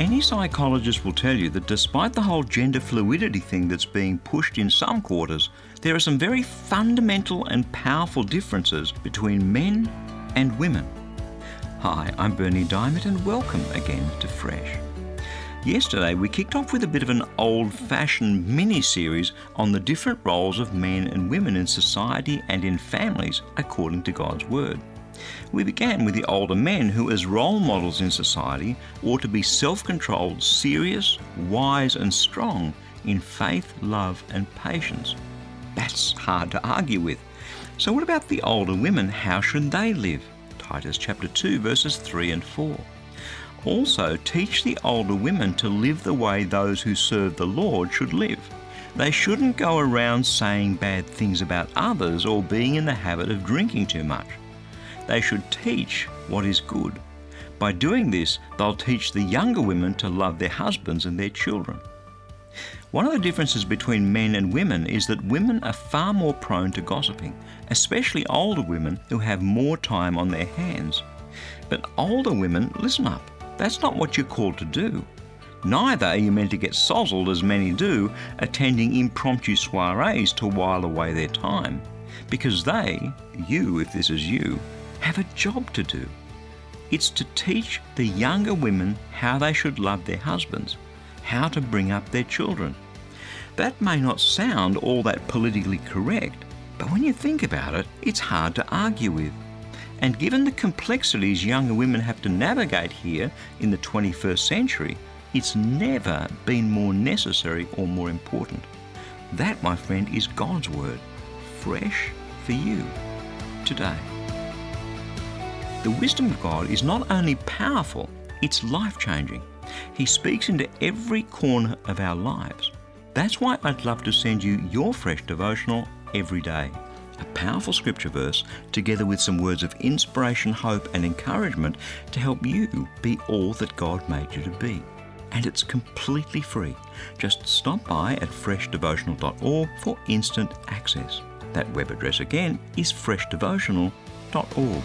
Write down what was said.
Any psychologist will tell you that despite the whole gender fluidity thing that's being pushed in some quarters, there are some very fundamental and powerful differences between men and women. Hi, I'm Bernie Dymet and welcome again to Fresh. Yesterday we kicked off with a bit of an old fashioned mini series on the different roles of men and women in society and in families according to God's Word. We began with the older men who, as role models in society, ought to be self controlled, serious, wise, and strong in faith, love, and patience. That's hard to argue with. So, what about the older women? How should they live? Titus chapter 2, verses 3 and 4. Also, teach the older women to live the way those who serve the Lord should live. They shouldn't go around saying bad things about others or being in the habit of drinking too much. They should teach what is good. By doing this, they'll teach the younger women to love their husbands and their children. One of the differences between men and women is that women are far more prone to gossiping, especially older women who have more time on their hands. But older women, listen up, that's not what you're called to do. Neither are you meant to get sozzled as many do, attending impromptu soirees to while away their time. Because they, you if this is you, have a job to do. It's to teach the younger women how they should love their husbands, how to bring up their children. That may not sound all that politically correct, but when you think about it, it's hard to argue with. And given the complexities younger women have to navigate here in the 21st century, it's never been more necessary or more important. That, my friend, is God's Word, fresh for you today. The wisdom of God is not only powerful, it's life changing. He speaks into every corner of our lives. That's why I'd love to send you your fresh devotional every day. A powerful scripture verse, together with some words of inspiration, hope, and encouragement to help you be all that God made you to be. And it's completely free. Just stop by at freshdevotional.org for instant access. That web address again is freshdevotional.org.